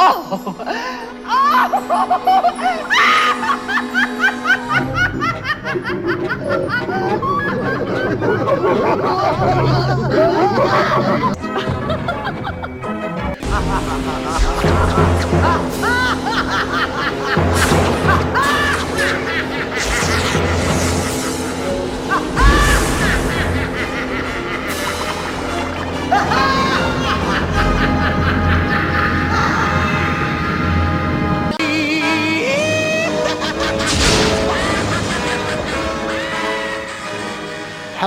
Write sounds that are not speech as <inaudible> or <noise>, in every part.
oh. <laughs> Oh. <laughs>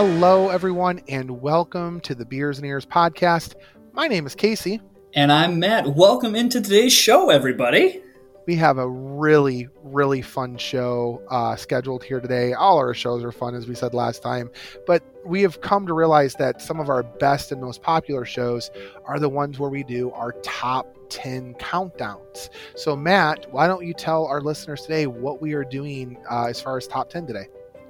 Hello, everyone, and welcome to the Beers and Ears podcast. My name is Casey. And I'm Matt. Welcome into today's show, everybody. We have a really, really fun show uh, scheduled here today. All our shows are fun, as we said last time, but we have come to realize that some of our best and most popular shows are the ones where we do our top 10 countdowns. So, Matt, why don't you tell our listeners today what we are doing uh, as far as top 10 today?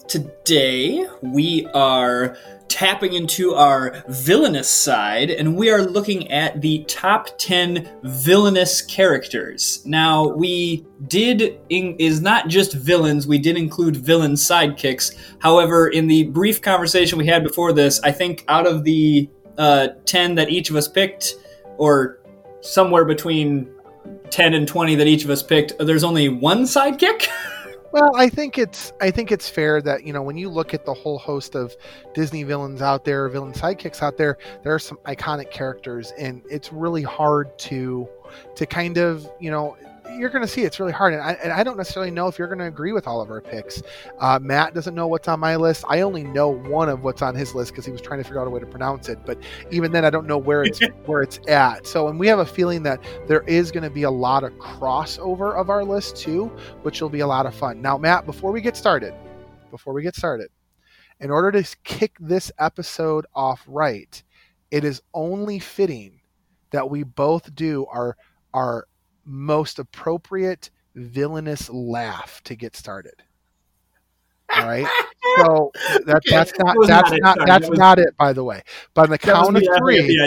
Today, we are tapping into our villainous side and we are looking at the top 10 villainous characters. Now, we did, in, is not just villains, we did include villain sidekicks. However, in the brief conversation we had before this, I think out of the uh, 10 that each of us picked, or somewhere between 10 and 20 that each of us picked, there's only one sidekick. <laughs> Well, I think it's I think it's fair that you know when you look at the whole host of Disney villains out there, villain sidekicks out there, there are some iconic characters, and it's really hard to to kind of you know you're going to see it's really hard. And I, and I, don't necessarily know if you're going to agree with all of our picks. Uh, Matt doesn't know what's on my list. I only know one of what's on his list because he was trying to figure out a way to pronounce it. But even then, I don't know where it's <laughs> where it's at. So, and we have a feeling that there is going to be a lot of crossover of our list too, which will be a lot of fun. Now, Matt, before we get started, before we get started, in order to kick this episode off right, it is only fitting that we both do our our most appropriate villainous laugh to get started. All right. <laughs> So that, okay. that's not that's not, not that's was, not it. By the way, but on the count of three,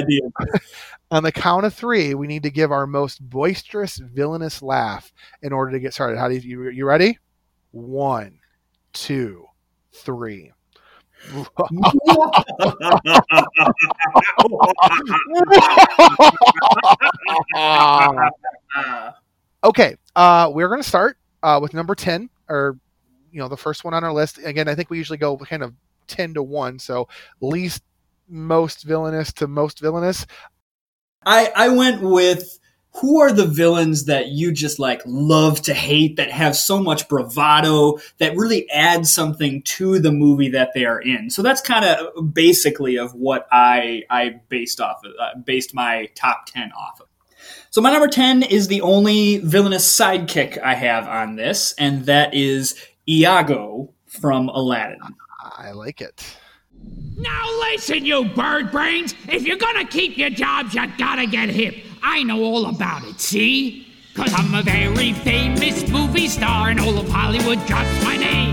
<laughs> on the count of three, we need to give our most boisterous villainous laugh in order to get started. How do you you, you ready? One, two, three. <laughs> okay, uh, we're going to start uh, with number 10, or, you know, the first one on our list. Again, I think we usually go kind of 10 to 1, so least most villainous to most villainous. I, I went with who are the villains that you just like love to hate that have so much bravado that really add something to the movie that they are in so that's kind of basically of what i i based off of uh, based my top 10 off of so my number 10 is the only villainous sidekick i have on this and that is iago from aladdin i like it now listen, you bird brains. If you're gonna keep your jobs, you gotta get hip. I know all about it, see? Cause I'm a very famous movie star and all of Hollywood drops my name.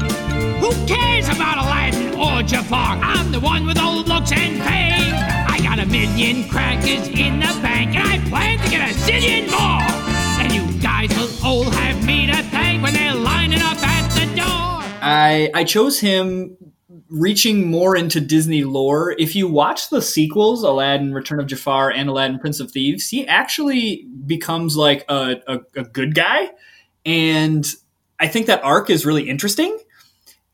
Who cares about Aladdin or Jafar? I'm the one with old looks and fame. I got a million crackers in the bank and I plan to get a zillion more. And you guys will all have me to thank when they're lining up at the door. I I chose him reaching more into Disney lore, if you watch the sequels, Aladdin, Return of Jafar, and Aladdin, Prince of Thieves, he actually becomes like a, a, a good guy. And I think that arc is really interesting.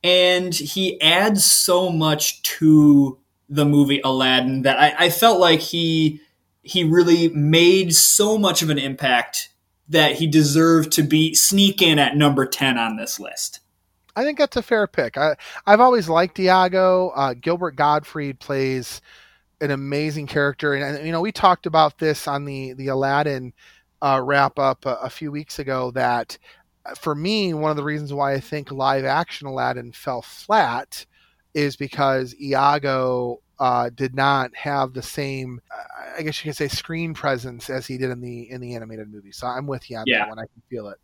And he adds so much to the movie Aladdin that I, I felt like he he really made so much of an impact that he deserved to be sneak in at number 10 on this list. I think that's a fair pick. I I've always liked Iago. Uh, Gilbert Gottfried plays an amazing character, and, and, you know we talked about this on the the Aladdin uh, wrap up a, a, few weeks ago. That uh, for me, one of the reasons why I think live action Aladdin fell flat is because Iago uh, did not have the same, I guess you could say, screen presence as he did in the in the animated movie. So I'm with you on yeah. that one. I can feel it.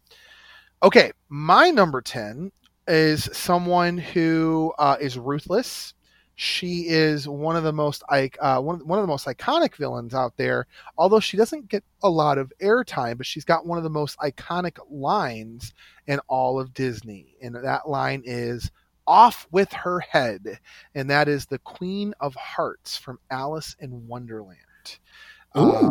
Okay, my number ten is someone who uh, is ruthless. she is one of the most uh, one, one of the most iconic villains out there. Although she doesn't get a lot of airtime, but she's got one of the most iconic lines in all of Disney, and that line is "Off with her head," and that is the Queen of Hearts from Alice in Wonderland. Uh,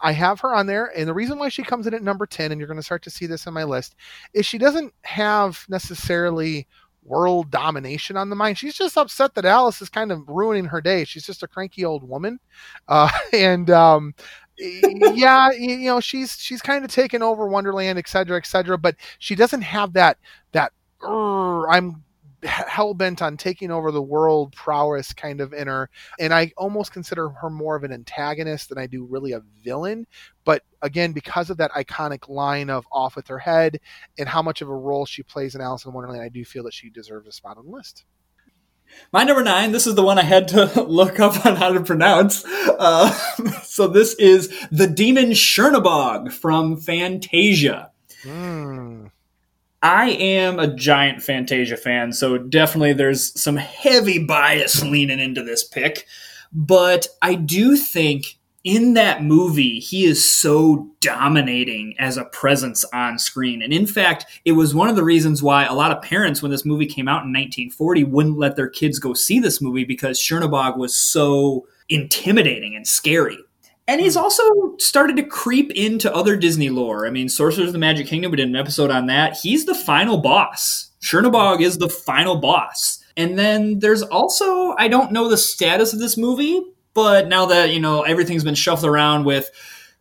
I have her on there, and the reason why she comes in at number 10, and you're going to start to see this in my list, is she doesn't have necessarily world domination on the mind. She's just upset that Alice is kind of ruining her day. She's just a cranky old woman. <laughs> Uh, and, um, yeah, you know, she's she's kind of taken over Wonderland, et cetera, et cetera, but she doesn't have that that I'm hell bent on taking over the world prowess kind of in her. And I almost consider her more of an antagonist than I do really a villain. But again, because of that iconic line of off with her head and how much of a role she plays in Alice in Wonderland, I do feel that she deserves a spot on the list. My number nine, this is the one I had to <laughs> look up on how to pronounce. Uh, <laughs> so this is the demon Chernabog from Fantasia. Mm. I am a giant Fantasia fan, so definitely there's some heavy bias <laughs> leaning into this pick. But I do think in that movie, he is so dominating as a presence on screen. And in fact, it was one of the reasons why a lot of parents, when this movie came out in 1940, wouldn't let their kids go see this movie because Chernabog was so intimidating and scary. And he's also started to creep into other Disney lore. I mean, Sorcerers of the Magic Kingdom, we did an episode on that. He's the final boss. Chernabog is the final boss. And then there's also, I don't know the status of this movie, but now that, you know, everything's been shuffled around with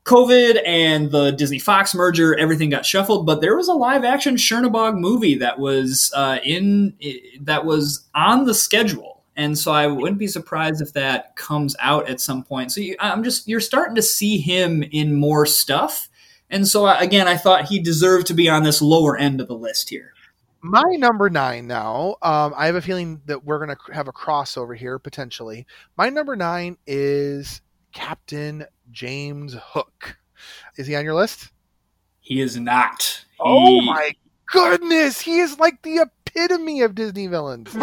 COVID and the Disney Fox merger, everything got shuffled. But there was a live action Chernabog movie that was uh, in that was on the schedule and so I wouldn't be surprised if that comes out at some point. So you, I'm just you're starting to see him in more stuff, and so I, again, I thought he deserved to be on this lower end of the list here. My number nine now. Um, I have a feeling that we're going to have a crossover here potentially. My number nine is Captain James Hook. Is he on your list? He is not. He, oh my goodness, he is like the epitome of Disney villains. Did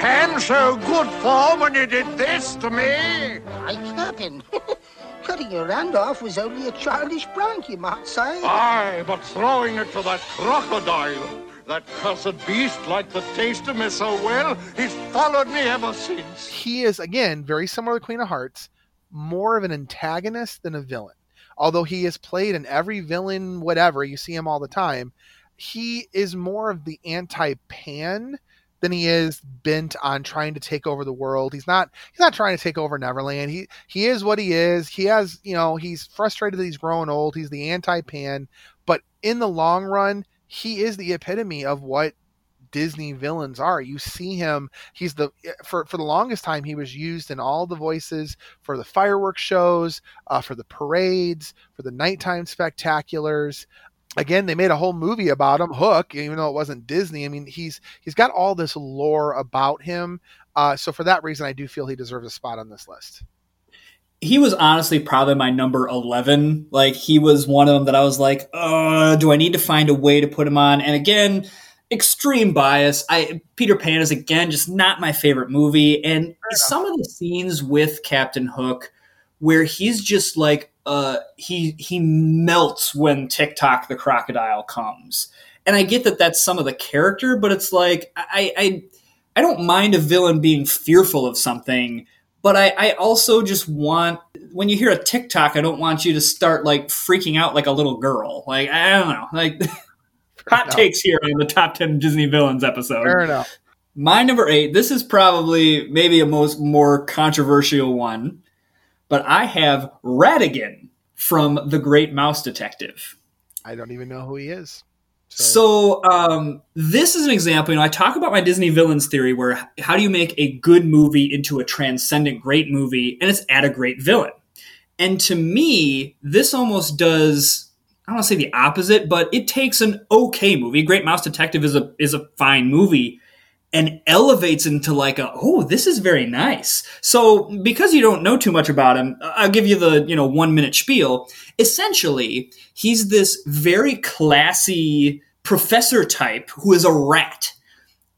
Pan show good form when you did this to me? I Captain. <laughs> Cutting your hand off was only a childish prank, you might say. Aye, but throwing it to that crocodile, that cursed beast liked the taste of me so well, he's followed me ever since. He is, again, very similar to Queen of Hearts, more of an antagonist than a villain. Although he is played in every villain, whatever, you see him all the time, he is more of the anti Pan than he is bent on trying to take over the world. He's not he's not trying to take over Neverland. He he is what he is. He has, you know, he's frustrated that he's growing old. He's the anti-pan, but in the long run, he is the epitome of what Disney villains are. You see him, he's the for for the longest time he was used in all the voices for the fireworks shows, uh, for the parades, for the nighttime spectaculars again they made a whole movie about him hook even though it wasn't disney. I mean he's he's got all this lore about him uh, so for that reason i do feel he deserves a spot on this list. He was honestly probably my number 11 like he was one of them that i was like uh do i need to find a way to put him on? And again extreme bias. I peter pan is again just not my favorite movie. And some of the scenes with captain hook where he's just like uh, he he melts when Tick-Tock the crocodile comes. And I get that that's some of the character, but it's like I I I don't mind a villain being fearful of something, but I, I also just want when you hear a Tik-Tok, I don't want you to start like freaking out like a little girl. Like I don't know, like <laughs> hot enough. takes here on the top ten Disney villains episode. fair enough My number eight. This is probably maybe a most more controversial one, but I have Ratigan from The Great Mouse Detective. i don't even know who he is So um, this is an example. You know, I talk about my Disney villains theory, where how do you make a good movie into a transcendent great movie, and it's at a great villain. And to me, this almost does. I don't want to say the opposite, but it takes an okay movie. Great Mouse Detective is a is a fine movie, and elevates into like a oh this is very nice so because you don't know too much about him i'll give you the you know one minute spiel essentially he's this very classy professor type who is a rat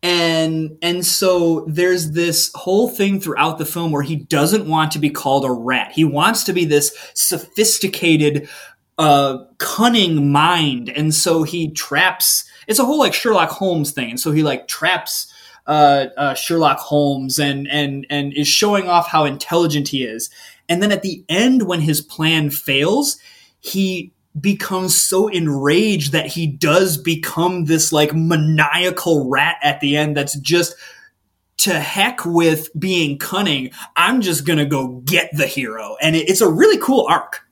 and and so there's this whole thing throughout the film where he doesn't want to be called a rat. He wants to be this sophisticated, uh, cunning mind, and so he traps. It's a whole like Sherlock Holmes thing, and so he like traps uh, uh, Sherlock Holmes and and and is showing off how intelligent he is. And then at the end, when his plan fails, he becomes so enraged that he does become this like maniacal rat at the end that's just to heck with being cunning. I'm just gonna go get the hero, and it, it's a really cool arc.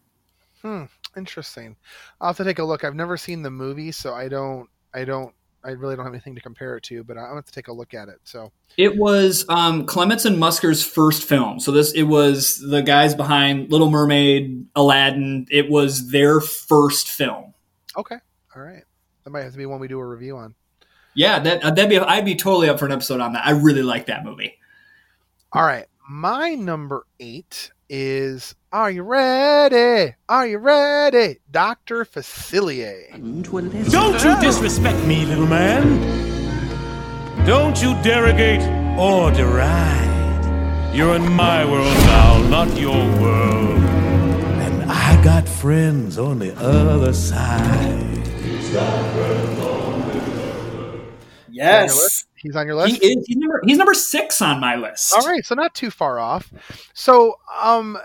Hmm, interesting. I'll have to take a look. I've never seen the movie, so I don't. I don't. I really don't have anything to compare it to, but I'm have to take a look at it. So it was um, Clements and Musker's first film. So this it was the guys behind Little Mermaid, Aladdin. It was their first film. Okay, all right. That might have to be one we do a review on. Yeah, that uh, that'd be I'd be totally up for an episode on that. I really like that movie. All right, my number eight is Are you ready? Are you ready? Dr. Facilier. Don't you disrespect me, little man. Don't you derogate or deride. You're in my world now, not your world. And I got friends on the other side. Yes. He's on your list. He is. He's number, he's number six on my list. All right, so not too far off. So, um,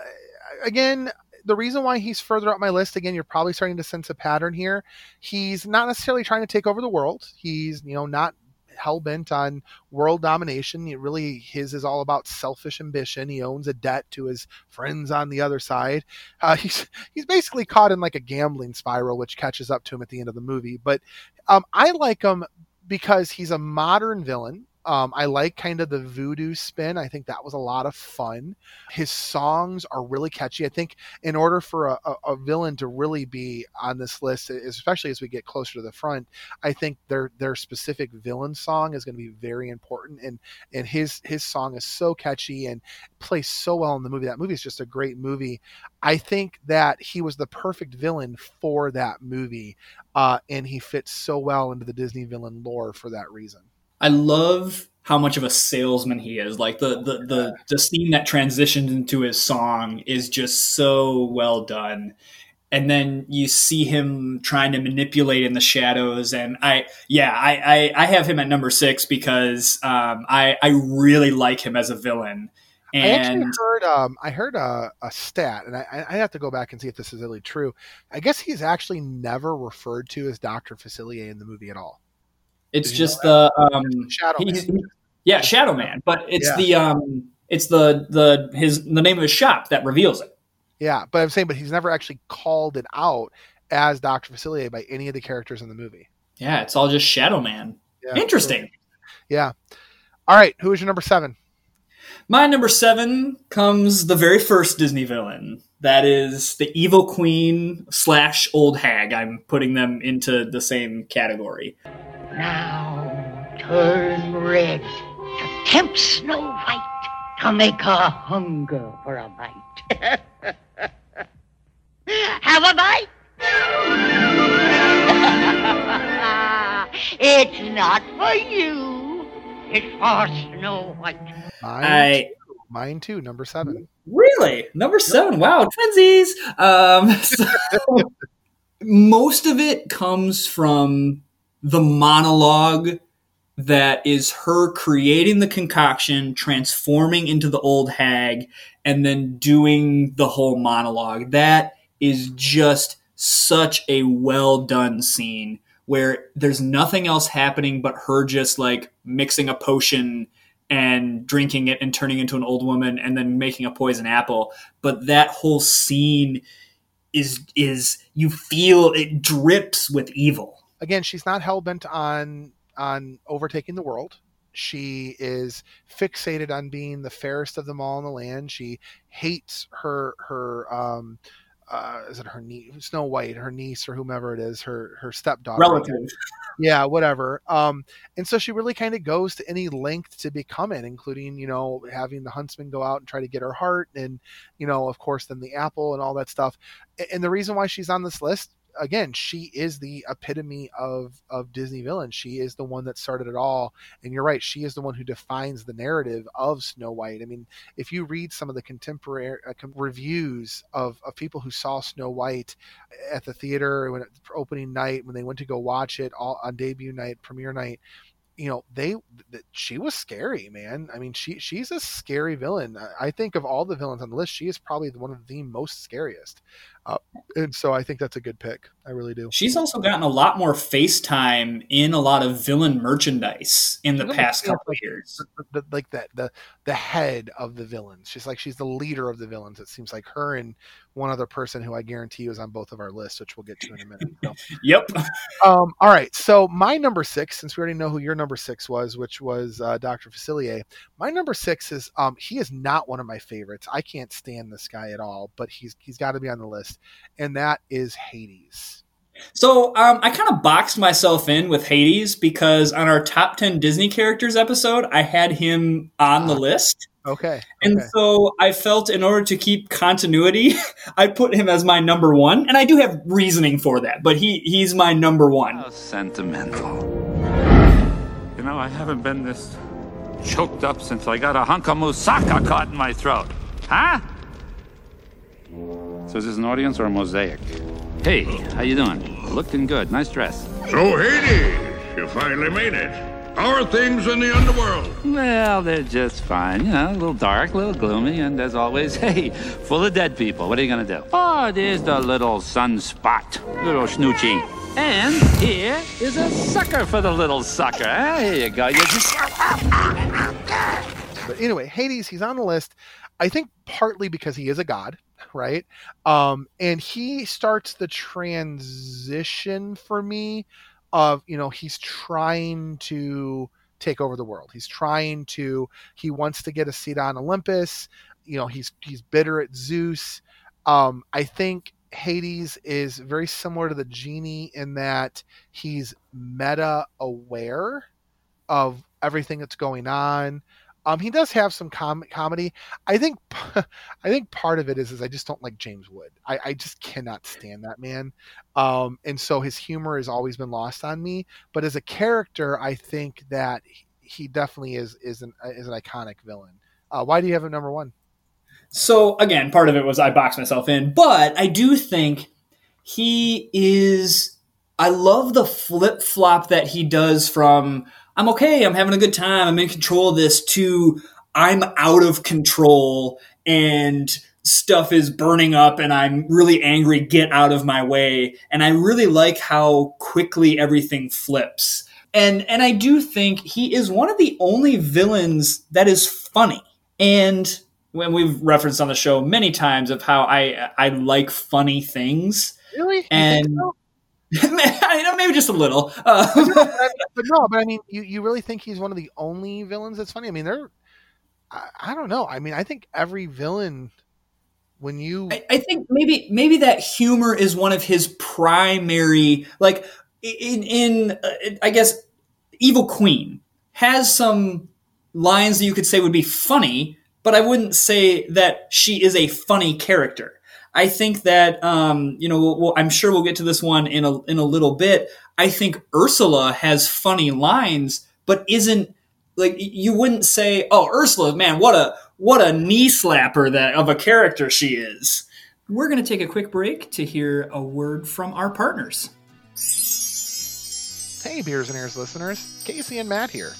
again, the reason why he's further up my list, again, you're probably starting to sense a pattern here. He's not necessarily trying to take over the world. He's, you know, not hell bent on world domination. He really, his is all about selfish ambition. He owns a debt to his friends on the other side. Uh, <laughs> he's he's basically caught in like a gambling spiral, which catches up to him at the end of the movie. But um, I like him because he's a modern villain. Um, I like kind of the voodoo spin. I think that was a lot of fun. His songs are really catchy. I think in order for a, a, a villain to really be on this list, especially as we get closer to the front, I think their their specific villain song is going to be very important. And and his his song is so catchy and plays so well in the movie. That movie is just a great movie. I think that he was the perfect villain for that movie, uh, and he fits so well into the Disney villain lore for that reason. I love how much of a salesman he is. Like the the the, the scene that transitions into his song is just so well done. And then you see him trying to manipulate in the shadows, and I, yeah, I, I, I have him at number six because um, I, I really like him as a villain. And I actually heard um, I heard a, a stat, and I, I have to go back and see if this is really true. I guess he's actually never referred to as Doctor Facilier in the movie at all. It's just the um, Shadow he's- Man. yeah, Shadow Man, but it's Yeah. the um, it's the the his the name of his shop that reveals it. Yeah, but I'm saying, but he's never actually called it out as Doctor Facilier by any of the characters in the movie. Yeah, it's all just Shadow Man. Yeah. Interesting. Yeah. All right, who is your number seven? My number seven comes the very first Disney villain. That is the evil queen slash old hag. I'm putting them into the same category. Now turn red to tempt Snow White to make her hunger for a bite. <laughs> Have a bite? <laughs> it's not for you. It's for Snow White. Mine, I mine too, number seven. Really? Number seven. Wow, twinsies. Um, <laughs> so most of it comes from the monologue that is her creating the concoction, transforming into the old hag, and then doing the whole monologue. That is just such a well done scene where there's nothing else happening but her just like mixing a potion and drinking it and turning into an old woman and then making a poison apple but that whole scene is is you feel it drips with evil Again, she's not hell bent on on overtaking the world. She is fixated on being the fairest of them all in the land. She hates her her um uh is it her niece Snow White, her niece or whomever it is, her her stepdaughter. relative yeah whatever um and so she really kind of goes to any length to become it including you know having the huntsman go out and try to get her heart and you know of course then the apple and all that stuff and the reason why she's on this list again, she is the epitome of of Disney villains. She is the one that started it all. And you're right, she is the one who defines the narrative of Snow White. I mean, if you read some of the contemporary uh, reviews of, of people who saw Snow White at the theater when opening night, when they went to go watch it all on debut night, premiere night, you know they th- she was scary man i mean she she's a scary villain I, I think of all the villains on the list she is probably one of the most scariest uh, and so i think that's a good pick i really do She's also gotten a lot more FaceTime in a lot of villain merchandise in the past couple like- years. like that the the head of the villains she's like she's the leader of the villains it seems like her and one other person who i guarantee is on both of our lists which we'll get to in a minute so. <laughs> Yep. Um, all right. So my number six, since we already know who your number six was, which was uh, Dr. Facilier, my number six is um, he is not one of my favorites. I can't stand this guy at all, but he's he's got to be on the list, and that is Hades. So um, I kind of boxed myself in with Hades because on our top 10 Disney characters episode, I had him on the list. Okay. And okay. so I felt in order to keep continuity, <laughs> I put him as my number one. And I do have reasoning for that, but he, he's my number one. How sentimental. You know, I haven't been this choked up since I got a hunk of moussaka caught in my throat. Huh? So is this an audience or a mosaic? Hey, how you doing? Looking good. Nice dress. So, Hades, you finally made it. How are things in the underworld? Well, they're just fine. You know, a little dark, a little gloomy, and as always, <laughs> hey, full of dead people. What are you gonna do? Oh, there's the little sunspot, little snoochie. And here is a sucker for the little sucker. Ah, here you go. You just. But anyway, Hades, he's on the list. I think partly because he is a god, right? Um, and he starts the transition for me of, you know, he's trying to take over the world. He's trying to, he wants to get a seat on Olympus. You know, he's he's bitter at Zeus. Um, I think Hades is very similar to the genie in that he's meta aware of everything that's going on. Um, he does have some com- comedy. I think, <laughs> I think part of it is, is I just don't like James Wood. I, I just cannot stand that man. Um, and so his humor has always been lost on me. But as a character, I think that he- definitely is is an is an iconic villain. Uh, why do you have him number one? So again, part of it was I boxed myself in, but I do think he is. I love the flip flop that he does from I'm okay, I'm having a good time, I'm in control of this to I'm out of control and stuff is burning up and I'm really angry, get out of my way. And I really like how quickly everything flips. And and I do think he is one of the only villains that is funny. And when we've referenced on the show many times of how I I like funny things. Really? And so? <laughs> I know maybe just a little. <laughs> Uh, but no, but I mean, you, you really think he's one of the only villains that's funny? I mean, they're, I, I don't know. I mean, I think every villain, when you, I, I think maybe maybe that humor is one of his primary like in in uh, I guess Evil Queen has some lines that you could say would be funny, but I wouldn't say that she is a funny character. I think that um, you know we'll, we'll- I'm sure we'll get to this one in a in a little bit. I think Ursula has funny lines, but isn't like you wouldn't say, "Oh, Ursula, man, what a what a knee slapper that of a character she is." We're going to take a quick break to hear a word from our partners. hey, Beers and Ears listeners, Casey and Matt here.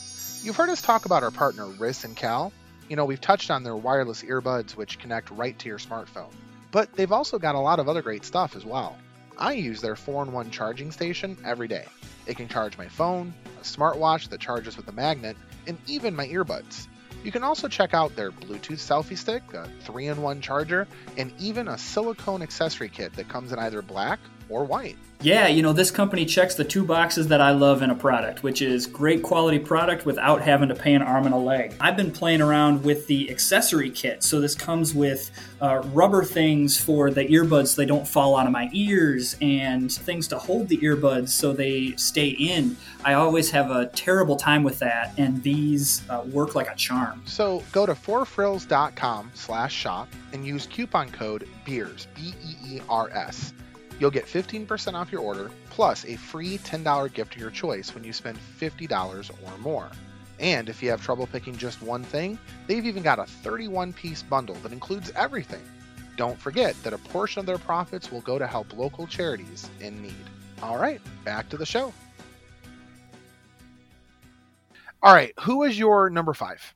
You've heard us talk about our partner, Riss and Cal. You know, we've touched on their wireless earbuds, which connect right to your smartphone. But they've also got a lot of other great stuff as well. I use their 4 in 1 charging station every day. It can charge my phone, a smartwatch that charges with a magnet, and even my earbuds. You can also check out their Bluetooth selfie stick, a 3 in 1 charger, and even a silicone accessory kit that comes in either black or white. Yeah, you know, this company checks the two boxes that I love in a product, which is great quality product without having to pay an arm and a leg. I've been playing around with the accessory kit. So this comes with uh, rubber things for the earbuds so they don't fall out of my ears and things to hold the earbuds so they stay in. I always have a terrible time with that, and these uh, work like a charm. So go to fourfrills.com slash shop and use coupon code BEERS, B E E R S. You'll get 15% off your order, plus a free $10 gift of your choice when you spend $50 or more. And if you have trouble picking just one thing, they've even got a 31 piece bundle that includes everything. Don't forget that a portion of their profits will go to help local charities in need. All right, back to the show. All right, who is your number five?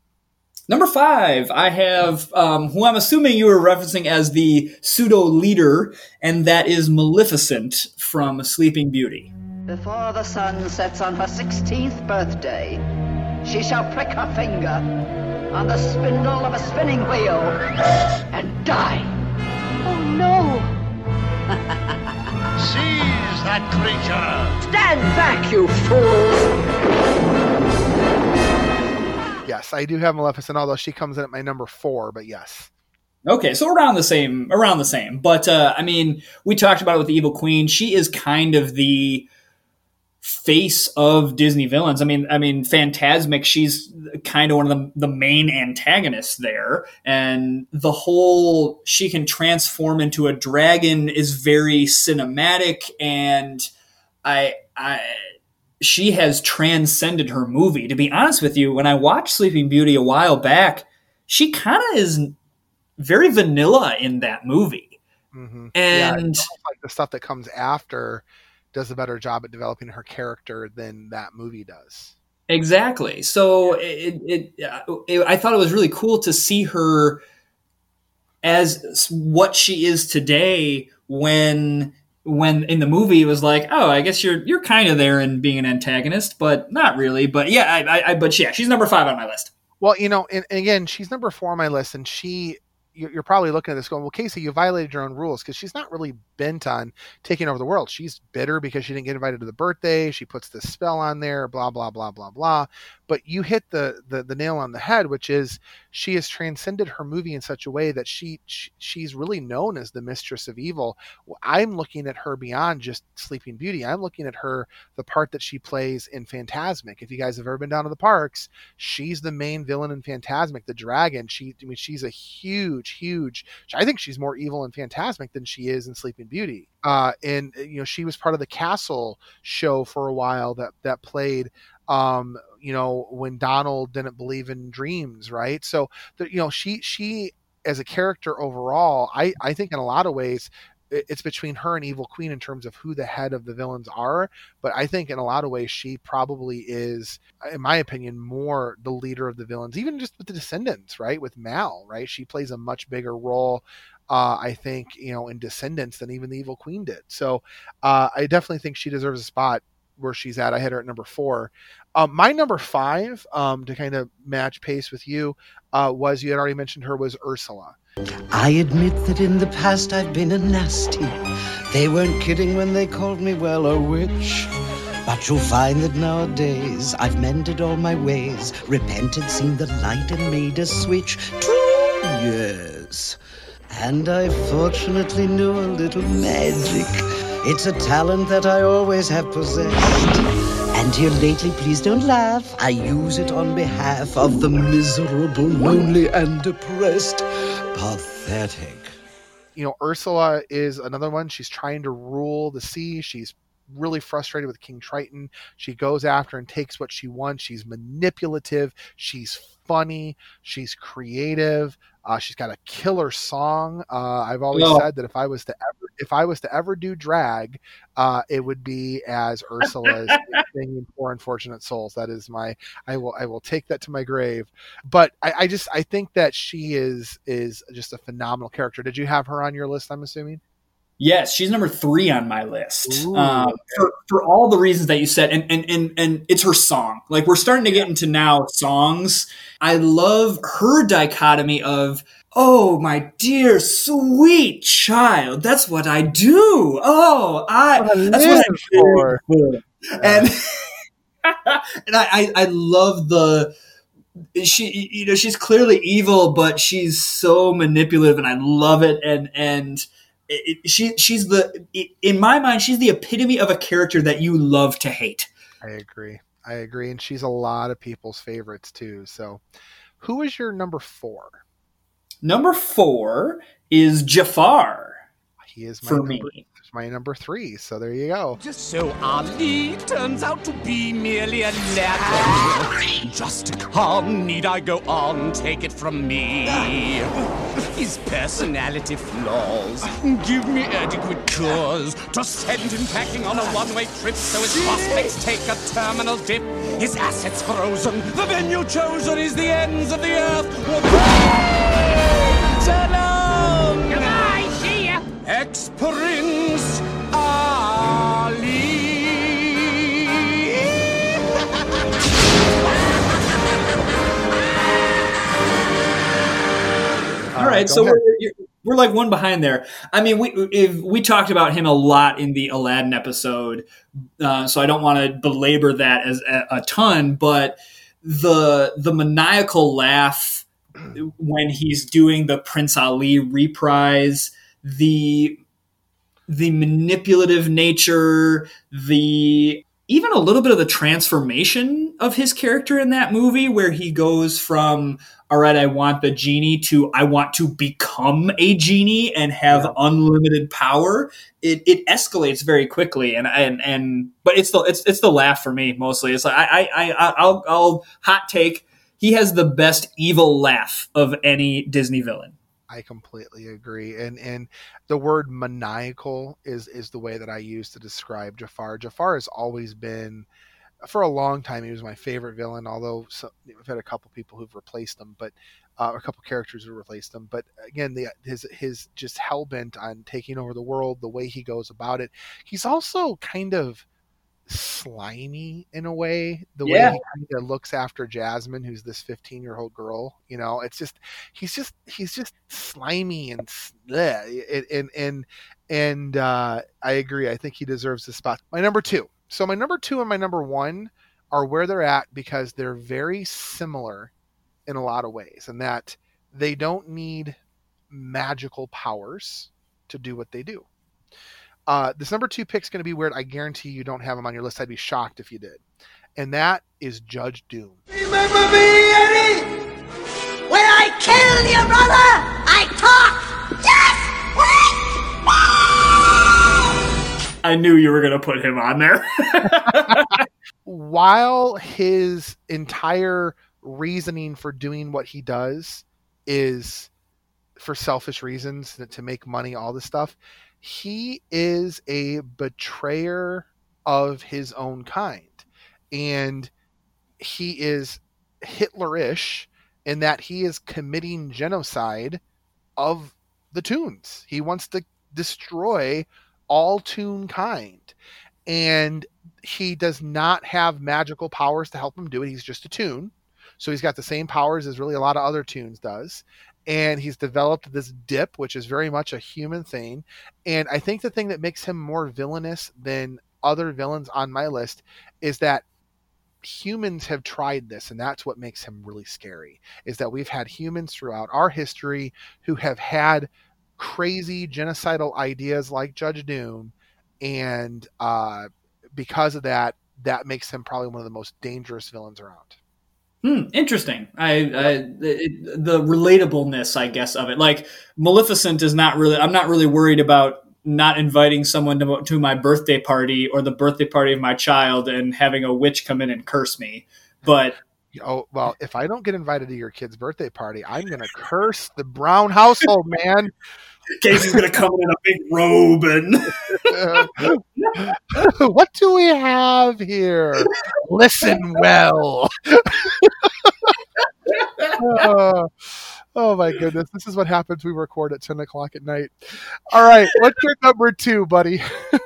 Number five, I have um, who I'm assuming you were referencing as the pseudo leader, and that is Maleficent from Sleeping Beauty. Before the sun sets on her 16th birthday, she shall prick her finger on the spindle of a spinning wheel and die. Oh no! <laughs> Seize that creature! Stand back, you fool! Yes, I do have Maleficent, although she comes in at my number four, but yes. Okay, so around the same, around the same. But uh, I mean, we talked about it with the Evil Queen. She is kind of the face of Disney villains. I mean, I mean, Fantasmic. She's kind of one of the, the main antagonists there, and the whole she can transform into a dragon is very cinematic, and I, I she has transcended her movie. To be honest with you, when I watched Sleeping Beauty a while back, she kind of is very vanilla in that movie. Mm-hmm. And yeah, like the stuff that comes after does a better job at developing her character than that movie does. Exactly. So it, it, it, I thought it was really cool to see her as what she is today when when in the movie it was like, oh, I guess you're you're kind of there in being an antagonist, but not really. But yeah, I, I, I but yeah, she's number five on my list. Well, you know, and, and again, she's number four on my list, and she you're probably looking at this going, well, Casey, you violated your own rules because she's not really bent on taking over the world. She's bitter because she didn't get invited to the birthday. She puts this spell on there, blah blah blah blah blah. But you hit the the, the nail on the head, which is she has transcended her movie in such a way that she, she she's really known as the mistress of evil. I'm looking at her beyond just Sleeping Beauty. I'm looking at her the part that she plays in Fantasmic. If you guys have ever been down to the parks, she's the main villain in Fantasmic, the dragon. She I mean she's a huge huge I think she's more evil in Fantasmic than she is in Sleeping Beauty. Uh, and you know she was part of the Castle show for a while that that played um, you know when Donald didn't believe in dreams, right? So you know she she as a character overall, I I think in a lot of ways it's between her and Evil Queen in terms of who the head of the villains are. But I think in a lot of ways she probably is, in my opinion, more the leader of the villains, even just with the Descendants, right? With Mal, right? She plays a much bigger role. Uh, I think you know in Descendants than even the Evil Queen did. So uh, I definitely think she deserves a spot where she's at. I had her at number four. Um, my number five, um, to kind of match pace with you, uh, was you had already mentioned her was Ursula. I admit that in the past I've been a nasty. They weren't kidding when they called me, well, a witch. But you'll find that nowadays I've mended all my ways, repented, seen the light, and made a switch. True, yes. And I fortunately knew a little magic. It's a talent that I always have possessed. Here lately, please don't laugh. I use it on behalf of the miserable, lonely, and depressed. Pathetic. You know, Ursula is another one. She's trying to rule the sea. She's really frustrated with King Triton. She goes after and takes what she wants. She's manipulative. She's funny. She's creative. Uh, she's got a killer song. Uh, I've always No. said that if I was to ever, if I was to ever do drag, uh, it would be as Ursula's <laughs> singing "Poor Unfortunate Souls." That is my. I will. I will take that to my grave. But I, I just. I think that she is is just a phenomenal character. Did you have her on your list? I'm assuming. Yes, she's number three on my list um, for for all the reasons that you said, and and and and it's her song. Like we're starting to get into now songs. I love her dichotomy of oh my dear sweet child, that's what I do. Oh, I that's what I for. do. <laughs> And <laughs> and I, I I love the she you know she's clearly evil but she's so manipulative and i love it and and it, it- she she's the in my mind she's the epitome of a character that you love to hate I agree. I agree, and she's a lot of people's favorites too. So, who is your number four? number four is jafar He is my For number me. There's my number three. So there you go. Just So Ali turns out to be merely a lad. Just con, need I go on? Take it from me. His personality flaws give me adequate cause to send him packing on a one-way trip so his prospects take a terminal dip. His assets frozen. The venue chosen is the ends of the earth. Shalom! Goodbye, see ya! Ex-Prince Ali. All right, go so ahead. we're, you're- we're like one behind there. I mean, we if we talked about him a lot in the Aladdin episode, uh, so I don't want to belabor that as a, a ton. But the the maniacal laugh when he's doing the Prince Ali reprise, the the manipulative nature, the even a little bit of the transformation of his character in that movie, where he goes from "all right, I want the genie" to "I want to become a genie and have unlimited power." It, it escalates very quickly, and and and but it's the it's it's the laugh for me mostly. It's like I I, I I'll I'll hot take. He has the best evil laugh of any Disney villain. I completely agree. And and the word maniacal is is the way that I use to describe Jafar. Jafar has always been for a long time he was my favorite villain, although so, I've had a couple people who've replaced him, but uh, a couple characters who replaced him. But again, the his his just hell bent on taking over the world, the way he goes about it. He's also kind of slimy in a way the Yeah. way he kind of looks after jasmine who's this 15 year old girl you know it's just he's just he's just slimy and bleh. and and and, and uh, i agree i think he deserves the spot my number two so my number two and my number one are where they're at because they're very similar in a lot of ways and that they don't need magical powers to do what they do uh, this number two pick's going to be weird. I guarantee you don't have him on your list. I'd be shocked if you did. And that is Judge Doom. Remember me, Eddie? When I kill your brother, I talk. Yes! I knew you were going to put him on there. <laughs> While his entire reasoning for doing what he does is for selfish reasons to- to make money, all this stuff, he is a betrayer of his own kind. And he is Hitlerish in that he is committing genocide of the toons. He wants to destroy all toon kind. And he does not have magical powers to help him do it. He's just a toon. So he's got the same powers as really a lot of other toons does. And he's developed this dip, which is very much a human thing. And I think the thing that makes him more villainous than other villains on my list is that humans have tried this and that's what makes him really scary is that we've had humans throughout our history who have had crazy genocidal ideas like judge doom and uh, because of that that makes him probably one of the most dangerous villains around Hmm, interesting. I, I it, the relatableness, I guess, of it. Like Maleficent is not really. I'm not really worried about not inviting someone to, to my birthday party or the birthday party of my child and having a witch come in and curse me. But <laughs> oh well if i don't get invited to your kid's birthday party i'm going to curse the brown household man <laughs> Casey's going to come in a big robe and <laughs> what do we have here? Listen well. Oh, <laughs> oh my goodness. This is what happens. We record at 10 o'clock at night. All right. What's your number two, buddy? <laughs>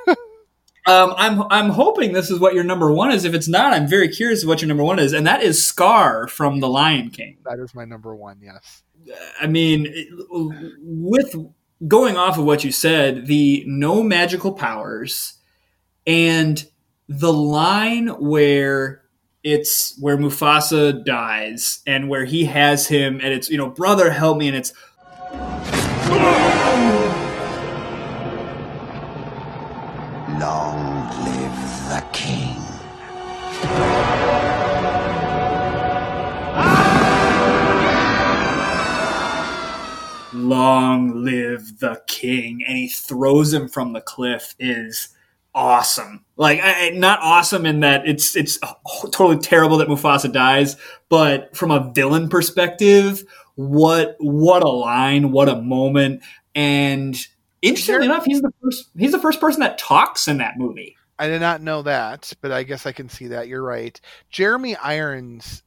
Um, I'm I'm hoping this is what your number one is. If it's not, I'm very curious what your number one is, and that is Scar from The Lion King. That is my number one, yes. I mean, with going off of what you said, the no magical powers and the line where it's where Mufasa dies and where he has him and it's you know brother help me and it's Long live the king. long live the king and he throws him from the cliff is awesome like I, not awesome in that it's it's totally terrible that mufasa dies but from a villain perspective what what a line what a moment and interestingly enough he's the first he's the first person that talks in that movie I did not know that, but I guess I can see that. You're right. Jeremy Irons,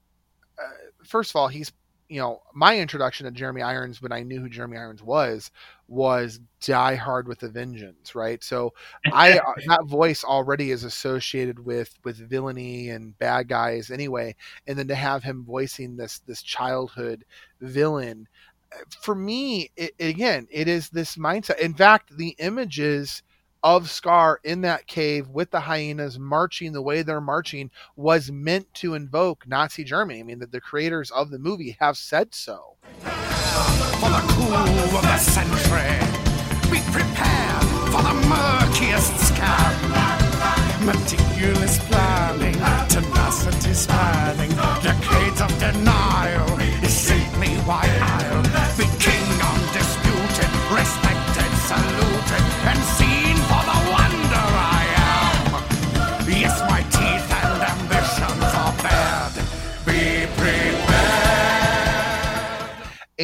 uh, first of all, he's you know, my introduction to Jeremy Irons when I knew who Jeremy Irons was was Die Hard with a Vengeance, right? So I uh, <laughs> that voice already is associated with with villainy and bad guys anyway, and then to have him voicing this this childhood villain, uh, for me, it, again, it is this mindset. In fact, the images of Scar in that cave with the hyenas marching the way they're marching was meant to invoke Nazi Germany. I mean, the, the creators of the movie have said so. For the of the century, be prepared for the murkiest. Meticulous planning, tenacity spanning, decades of denial is simply why I'll be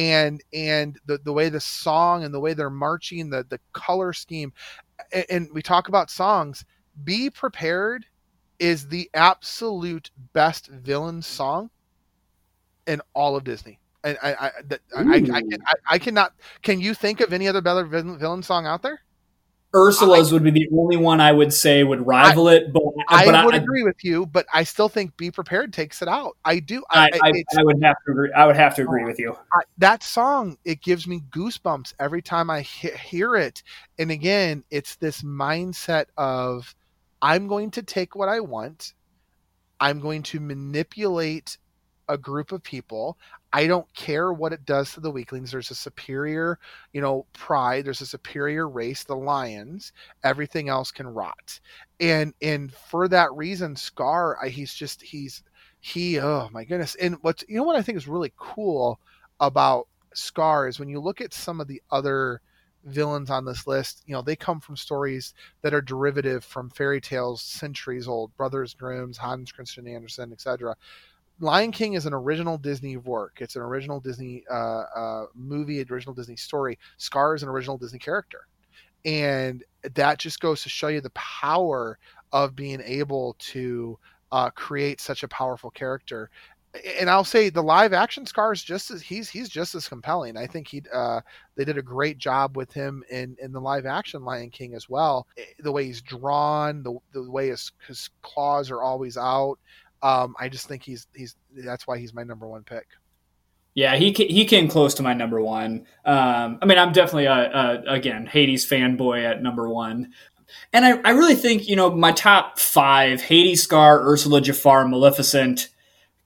and and the the way the song and the way they're marching, the the color scheme, and, and we talk about songs. Be prepared is the absolute best villain song in all of Disney. And I, I, that, I, I, can, I, I cannot. Can you think of any other better villain song out there? Ursula's would be the only one I would say would rival it, but uh, I but would agree with you, but I still think "Be Prepared" takes it out. I do. I, I, I would have to agree. I would have to agree with you. I, that song it gives me goosebumps every time I he- hear it. And again, it's this mindset of I'm going to take what I want. I'm going to manipulate a group of people. I don't care what it does to the weaklings. There's a superior, you know, pride. There's a superior race, the lions. Everything else can rot. And and for that reason, Scar, he's just he's he. Oh my goodness! And what's you know what I think is really cool about Scar is when you look at some of the other villains on this list, you know, they come from stories that are derivative from fairy tales centuries old, Brothers Grimm's, Hans Christian Andersen, etc. Lion King is an original Disney work. It's an original Disney uh, uh, movie, original Disney story. Scar is an original Disney character, and that just goes to show you the power of being able to uh, create such a powerful character and I'll say the live action Scar is just as he's he's just as compelling. I think he uh, they did a great job with him in in the live action Lion King as well. Eh, The way he's drawn, the the way his his claws are always out. Um, I just think he's he's that's why he's my number one pick. Yeah, he he came close to my number one. Um, I mean, I'm definitely a, a again Hades fanboy at number one, and I, I really think you know my top five: Hades, Scar, Ursula, Jafar, Maleficent.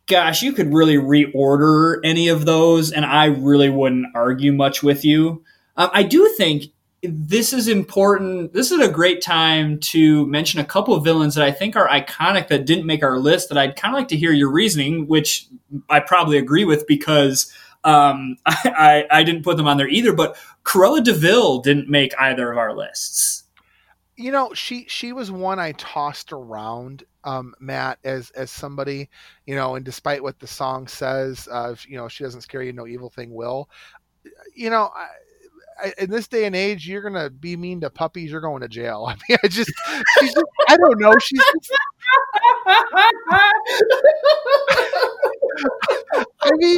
Gosh, you could really reorder any of those, and I really wouldn't argue much with you. Um, I do think this is important. This is a great time to mention a couple of villains that I think are iconic that didn't make our list. That I'd kind of like to hear your reasoning, which I probably agree with because um, I, <laughs> I, I didn't put them on there either. But Cruella Deville didn't make either of our lists. You know, she she was one I tossed around, um, Matt, as as somebody, you know, and despite what the song says, uh, if, you know, she doesn't scare you, no evil thing will. You know, I, In this day and age, you're gonna be mean to puppies, you're going to jail. <laughs> I mean, I just, just I don't know, she's. Just, <laughs> I mean,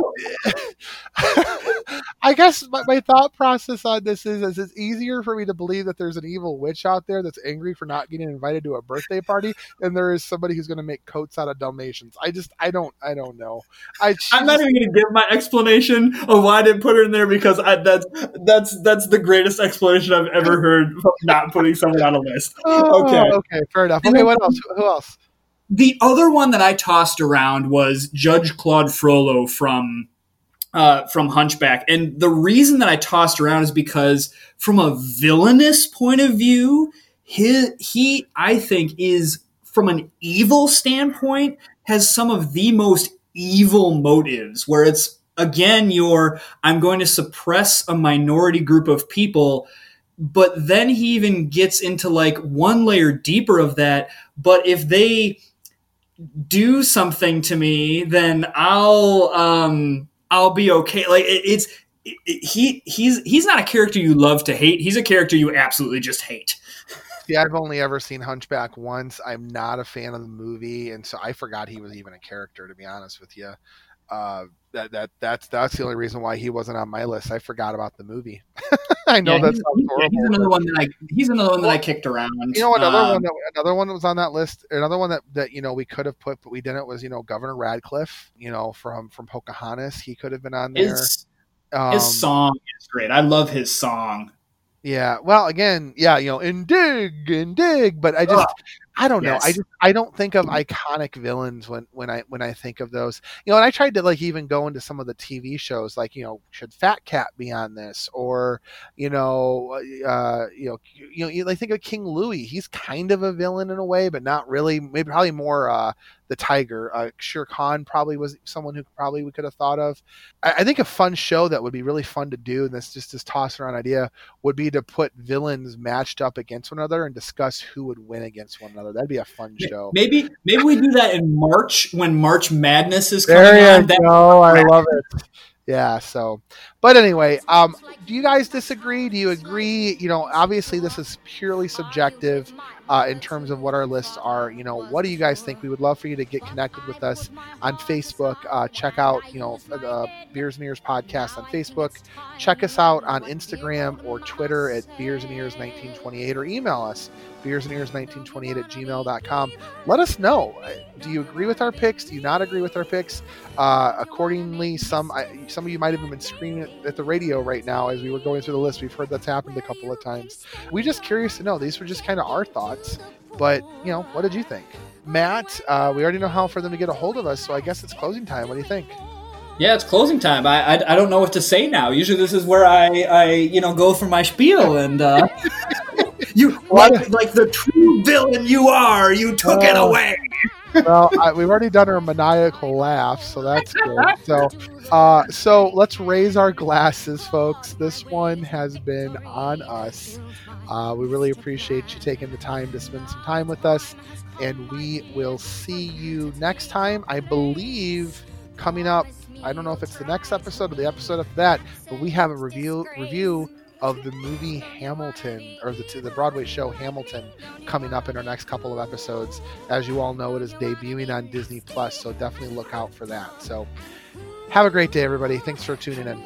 <laughs> I guess my, my thought process on this is, is it's easier for me to believe that there's an evil witch out there that's angry for not getting invited to a birthday party than there is somebody who's going to make coats out of Dalmatians. I just, I don't, I don't know. I, I'm not even going to give my explanation of why I didn't put her in there because I, that's that's that's the greatest explanation I've ever heard of not putting someone on a list. Oh, Okay. okay, fair enough. Okay, what else? Who else? The other one that I tossed around was Judge Claude Frollo from uh, from Hunchback, and the reason that I tossed around is because, from a villainous point of view, he he I think is from an evil standpoint has some of the most evil motives, where it's again your I'm going to suppress a minority group of people but then he even gets into like one layer deeper of that but if they do something to me then I'll um I'll be okay like it, it's it, he he's he's not a character you love to hate he's a character you absolutely just hate See, I've only ever seen Hunchback once. I'm not a fan of the movie, and so I forgot he was even a character. To be honest with you, uh, that that that's that's the only reason why he wasn't on my list. I forgot about the movie. <laughs> I know Yeah, that he's, horrible. he's another one that I he's another one that I kicked around You know, another Um, one that another one that was on that list. Another one that that you know we could have put, but we didn't. Was you know Governor Radcliffe. You know from from Pocahontas, he could have been on there. his, Um, his song is great I love his song Yeah. Well, again, yeah, you know, and dig and dig, but I just, I don't know. I just, I don't think of iconic villains when, when I, when I think of those. You know, and I tried to like even go into some of the TV shows, like you know, should Fat Cat be on this, or you know, uh, you know, you know, you- I think of King Louis. He's kind of a villain in a way, but not really. Maybe probably more uh, the tiger. Uh, Shere Khan probably was someone who probably we could have thought of. I, I think a fun show that would be really fun to do, and that's just this toss around idea, would be to put villains matched up against one another and discuss who would win against one another. That'd be a fun show. maybe maybe we do that in March when March Madness is coming There on you That- go. I love it. Yeah. So, but anyway, um, do you guys disagree? Do you agree? You know, obviously this is purely subjective uh, in terms of what our lists are. You know, what do you guys think? We would love for you to get connected with us on Facebook. Uh, check out, you know, the Beers and Ears podcast on Facebook. Check us out on Instagram or Twitter at Beers and Ears 1928 or email us beers and ears 1928 at gmail.com let us know Uh, do you agree with our picks do you not agree with our picks uh, accordingly some I, some of you might have been screaming at, at the radio right now as we were going through the list. We've heard that's happened a couple of times. We're just curious to know. These were just kind of our thoughts but you know what did you think? Matt uh, we already know how for them to get a hold of us so i guess it's closing time. What do you think? Yeah, it's closing time. I, I I don't know what to say now. Usually, this is where I I you know go for my spiel, and uh, <laughs> you like like the true villain you are. You took it Oh. away. well, I, we've already done our maniacal laugh, so that's good. So, uh, so let's raise our glasses, folks. This one has been on us. Uh, we really appreciate you taking the time to spend some time with us, and we will see you next time. I believe coming up. I don't know if it's the next episode or the episode after that, but we have a review review of the movie Hamilton or the the Broadway show Hamilton coming up in our next couple of episodes. As you all know, it is debuting on Disney Plus, so definitely look out for that. So, have a great day, everybody. Thanks for tuning in.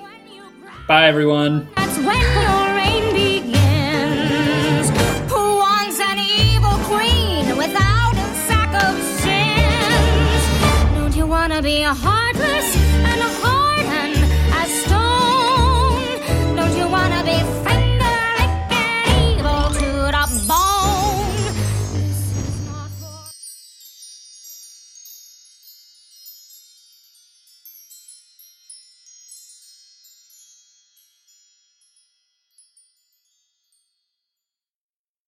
Bye, everyone. That's when your reign begins. Who wants an evil queen without a sack of sins? Don't you wanna be a heartless